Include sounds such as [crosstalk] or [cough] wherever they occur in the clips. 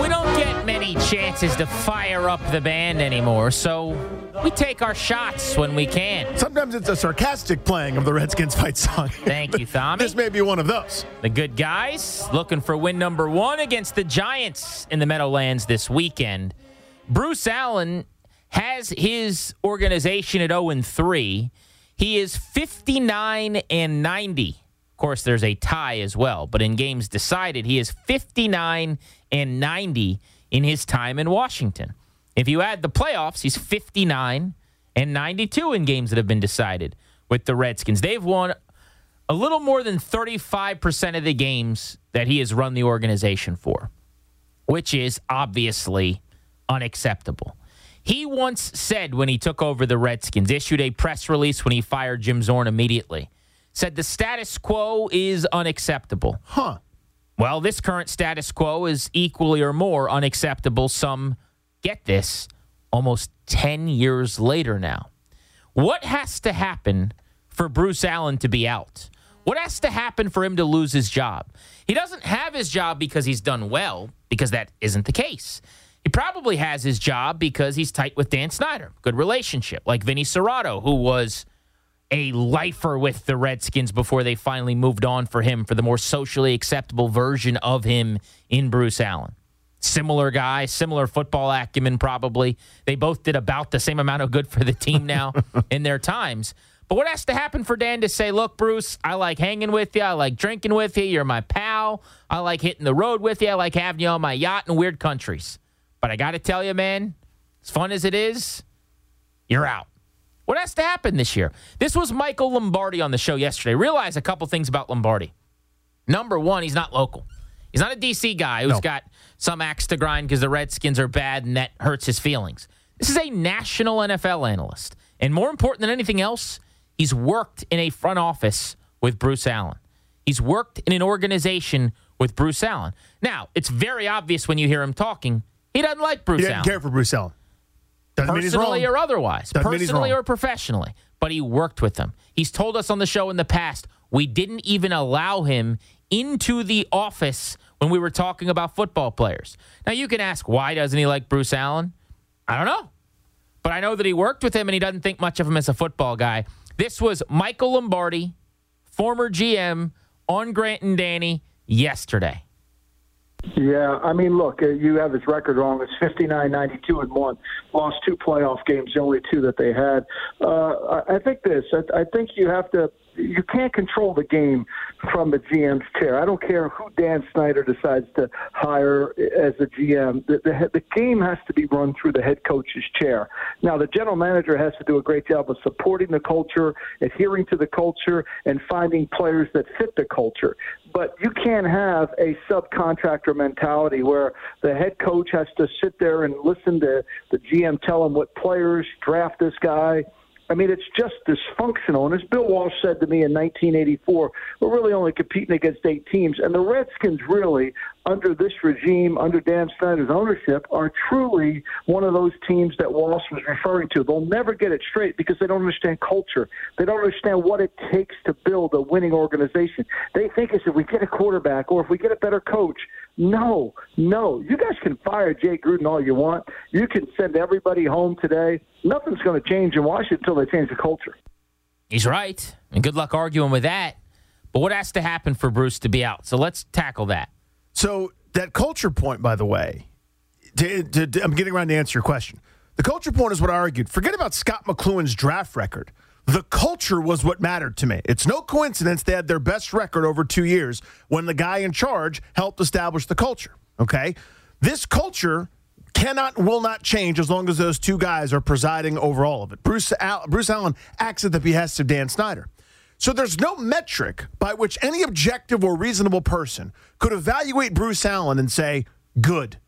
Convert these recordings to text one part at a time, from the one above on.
We don't get many chances to fire up the band anymore, so we take our shots when we can. Sometimes it's a sarcastic playing of the Redskins fight song. Thank you, Tommy. this may be one of those. The good guys looking for win number one against the Giants in the Meadowlands this weekend. Bruce Allen has his organization at 0 3. He is 59 and 90. Of course, there's a tie as well, but in games decided, he is 59 and 90 in his time in Washington. If you add the playoffs, he's 59 and 92 in games that have been decided with the Redskins. They've won a little more than 35% of the games that he has run the organization for, which is obviously unacceptable. He once said when he took over the Redskins, issued a press release when he fired Jim Zorn immediately, said the status quo is unacceptable. Huh. Well, this current status quo is equally or more unacceptable. Some get this almost 10 years later now. What has to happen for Bruce Allen to be out? What has to happen for him to lose his job? He doesn't have his job because he's done well, because that isn't the case. He probably has his job because he's tight with Dan Snyder. Good relationship, like Vinny Cerrato, who was a lifer with the Redskins before they finally moved on for him for the more socially acceptable version of him in Bruce Allen. Similar guy, similar football acumen, probably. They both did about the same amount of good for the team now [laughs] in their times. But what has to happen for Dan to say, look, Bruce, I like hanging with you. I like drinking with you. You're my pal. I like hitting the road with you. I like having you on my yacht in weird countries. But I got to tell you, man, as fun as it is, you're out. What has to happen this year? This was Michael Lombardi on the show yesterday. Realize a couple things about Lombardi. Number one, he's not local. He's not a DC guy who's No. got some axe to grind because the Redskins are bad and that hurts his feelings. This is a national NFL analyst. And more important than anything else, he's worked in a front office with Bruce Allen. He's worked in an organization with Bruce Allen. Now, it's very obvious when you hear him talking, he doesn't like Bruce He didn't Allen care for Bruce Allen. Doesn't mean he's wrong. personally or otherwise, Doesn't personally or professionally. But he worked with them. He's told us on the show in the past we didn't even allow him into the office when we were talking about football players. Now you can ask why doesn't he like Bruce Allen? I don't know. But I know that he worked with him and he doesn't think much of him as a football guy. This was Michael Lombardi, former GM on Grant and Danny yesterday. Yeah, I mean, look, uh, you have his record wrong. It's 59 92 and 1. Lost two playoff games, the only two that they had. Uh, I think this, I, I think you have to, you can't control the game from the GM's chair. I don't care who Dan Snyder decides to hire as a GM. The, the, the game has to be run through the head coach's chair. Now, the general manager has to do a great job of supporting the culture, adhering to the culture, and finding players that fit the culture but you can't have a subcontractor mentality where the head coach has to sit there and listen to the GM tell him what players draft this guy. I mean, it's just dysfunctional. And as Bill Walsh said to me in 1984, we're really only competing against eight teams. And the Redskins, really, under this regime, under Dan Snyder's ownership, are truly one of those teams that Walsh was referring to. They'll never get it straight because they don't understand culture. They don't understand what it takes to build a winning organization. They think it's if we get a quarterback or if we get a better coach. No, no. You guys can fire Jay Gruden all you want. You can send everybody home today. Nothing's going to change in Washington until they change the culture. He's right. And good luck arguing with that. But what has to happen for Bruce to be out? So let's tackle that. So that culture point, by the way, to, to- to- I'm getting around to answer your question. The culture point is what I argued. Forget about Scott McCloughan's draft record. The culture was what mattered to me. It's no coincidence they had their best record over two years when the guy in charge helped establish the culture. Okay, this culture cannot will not change as long as those two guys are presiding over all of it. Bruce Al- Bruce Allen acts at the behest of Dan Snyder. So there's no metric by which any objective or reasonable person could evaluate Bruce Allen and say, good,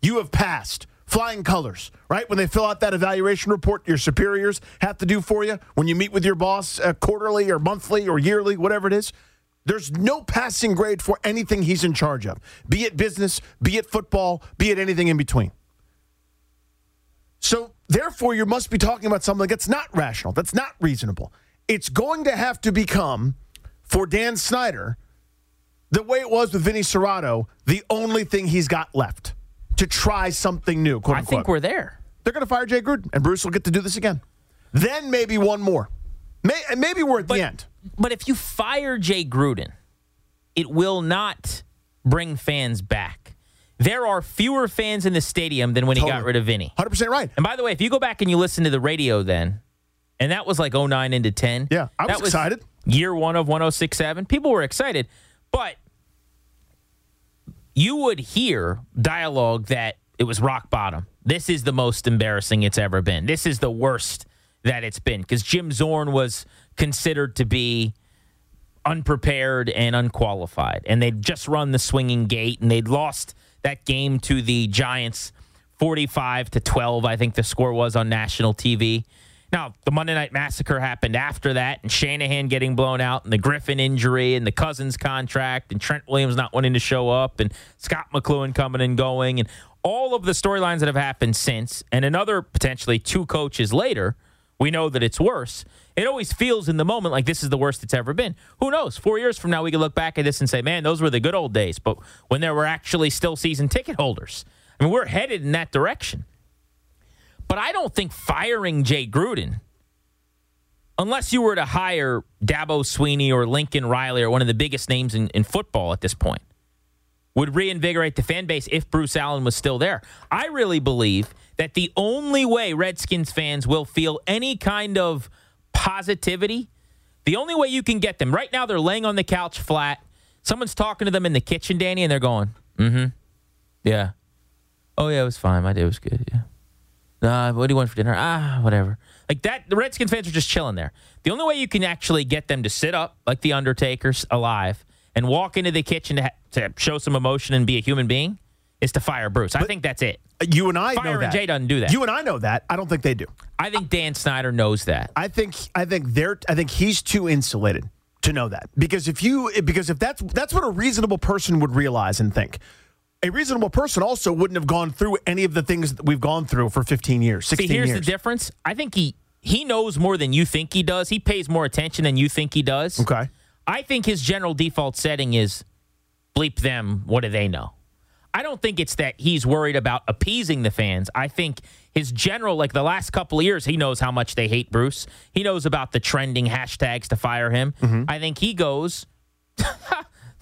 you have passed. Flying colors, right? When they fill out that evaluation report your superiors have to do for you when you meet with your boss uh, quarterly or monthly or yearly, whatever it is. There's no passing grade for anything he's in charge of, be it business, be it football, be it anything in between. So, therefore, you must be talking about something that's not rational, that's not reasonable. It's going to have to become, for Dan Snyder, the way it was with Vinny Cerrato, the only thing he's got left to try something new. I think we're there. They're going to fire Jay Gruden, and Bruce will get to do this again. Then maybe one more. May, maybe we're at But, the end. but if you fire Jay Gruden, it will not bring fans back. There are fewer fans in the stadium than when he got rid of Vinny. 100% right. And by the way, if you go back and you listen to the radio then, and that was like 09 into 10. Yeah, I was that excited. Year one of 1067. People were excited. But you would hear dialogue that it was rock bottom. This is the most embarrassing it's ever been. This is the worst that it's been because Jim Zorn was considered to be unprepared and unqualified. And they'd just run the swinging gate and they'd lost that game to the Giants 45 to 12, I think the score was on national TV. Now, the Monday Night Massacre happened after that, and Shanahan getting blown out, and the Griffin injury, and the Cousins contract, and Trent Williams not wanting to show up, and Scott McCloughan coming and going, and all of the storylines that have happened since, and another potentially two coaches later, we know that it's worse. It always feels in the moment like this is the worst it's ever been. Who knows? Four years from now, we can look back at this and say, man, those were the good old days. But when there were actually still season ticket holders, I mean, we're headed in that direction. But I don't think firing Jay Gruden, unless you were to hire Dabo Swinney or Lincoln Riley or one of the biggest names in, in football at this point, would reinvigorate the fan base if Bruce Allen was still there. I really believe that the only way Redskins fans will feel any kind of positivity, the only way you can get them, right now they're laying on the couch flat. Someone's talking to them in the kitchen, Danny, and they're going, mm hmm. Yeah. Oh, yeah, it was fine. My day was good. Yeah. Nah, what do you want for dinner? Ah, whatever. Like that, the Redskins fans are just chilling there. The only way you can actually get them to sit up like the Undertaker's alive and walk into the kitchen to, ha- to show some emotion and be a human being is to fire Bruce. I think that's it. You and I know Firing that. Jay doesn't do that. You and I know that. I don't think they do. I think Dan Snyder knows that. I think I think they're I think he's too insulated to know that because if you because if that's that's what a reasonable person would realize and think. A reasonable person also wouldn't have gone through any of the things that we've gone through for 15 years, 16 See, here's years. the difference. I think he he knows more than you think he does. He pays more attention than you think he does. Okay. I think his general default setting is bleep them. What do they know? I don't think it's that he's worried about appeasing the fans. I think his general, like the last couple of years, he knows how much they hate Bruce. He knows about the trending hashtags to fire him. Mm-hmm. I think he goes, [laughs]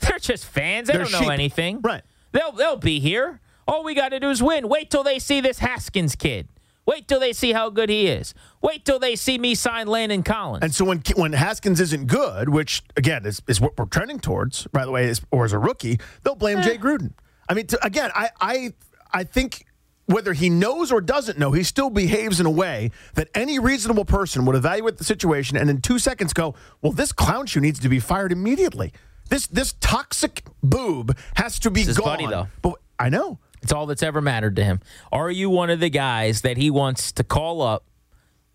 they're just fans. They They're don't know sheep. anything. Right. They'll they'll be here. All we got to do is win. Wait till they see this Haskins kid. Wait till they see how good he is. Wait till they see me sign Landon Collins. And so when when Haskins isn't good, which again is, is what we're trending towards, by the way, is, or as a rookie, they'll blame Jay eh. Gruden. I mean, to, again, I I I think whether he knows or doesn't know, he still behaves in a way that any reasonable person would evaluate the situation and in two seconds go, "Well, this clown shoe needs to be fired immediately. This this toxic boob has to be gone." buddy, though. But I know. It's all that's ever mattered to him. Are you one of the guys that he wants to call up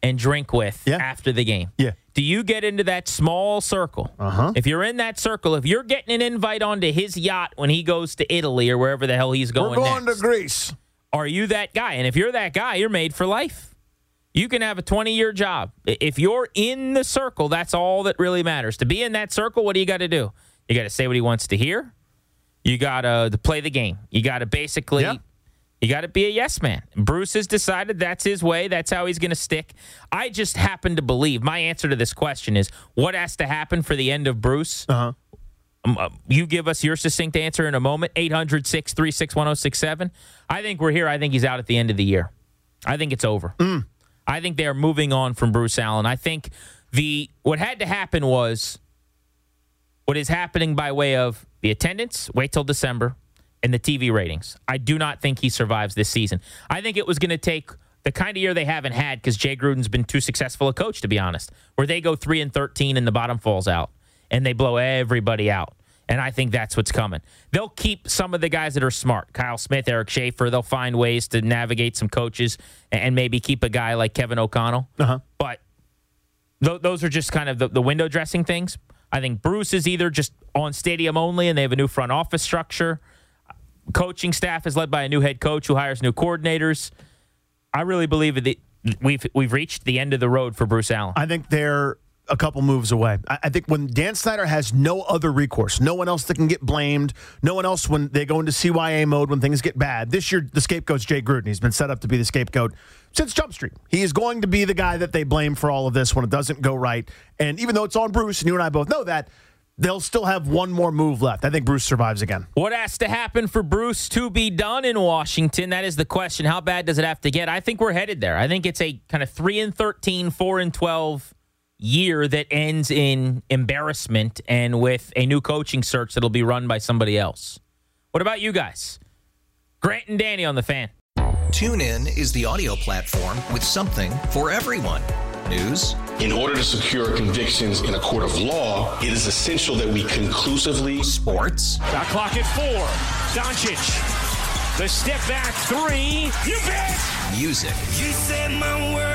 and drink with Yeah. after the game? Yeah. Do you get into that small circle? Uh-huh. If you're in that circle, if you're getting an invite onto his yacht when he goes to Italy or wherever the hell he's going, we're going next, to Greece. are you that guy? And if you're that guy, you're made for life. You can have a 20 year job. If you're in the circle, that's all that really matters. To be in that circle, what do you got to do? You got to say what he wants to hear. You got to play the game. You got to basically, Yeah. you got to be a yes man. Bruce has decided that's his way. That's how he's going to stick. I just happen to believe my answer to this question is what has to happen for the end of Bruce? Uh-huh. Um, uh, you give us your succinct answer in a moment. 800 636 1067. I think we're here. I think he's out at the end of the year. I think it's over. I think they are moving on from Bruce Allen. I think the what had to happen was what is happening by way of the attendance, wait till December, and the TV ratings. I do not think he survives this season. I think it was going to take the kind of year they haven't had because Jay Gruden's been too successful a coach, to be honest, where they go three and thirteen and the bottom falls out and they blow everybody out. And I think that's what's coming. They'll keep some of the guys that are smart. Kyle Smith, Eric Schaffer. They'll find ways to navigate some coaches and maybe keep a guy like Kevin O'Connell. Uh-huh. But th- those are just kind of the, the window dressing things. I think Bruce is either just on stadium only and they have a new front office structure. Coaching staff is led by a new head coach who hires new coordinators. I really believe that we've we've reached the end of the road for Bruce Allen. I think they're a couple moves away. I, I think when Dan Snyder has no other recourse, no one else that can get blamed, no one else when they go into CYA mode when things get bad. This year, the scapegoat's Jay Gruden. He's been set up to be the scapegoat since Jump Street. He is going to be the guy that they blame for all of this when it doesn't go right. And even though it's on Bruce, and you and I both know that, they'll still have one more move left. I think Bruce survives again. What has to happen for Bruce to be done in Washington? That is the question. How bad does it have to get? I think we're headed there. I think it's a kind of 3 and 13, 4 and 12 year that ends in embarrassment and with a new coaching search that'll be run by somebody else. What about you guys? Grant and Danny on the fan. TuneIn is the audio platform with something for everyone. News. In order to secure convictions in a court of law, it is essential that we conclusively. Sports. Got clock at four. Doncic. The step back three. You bet. Music. You set my world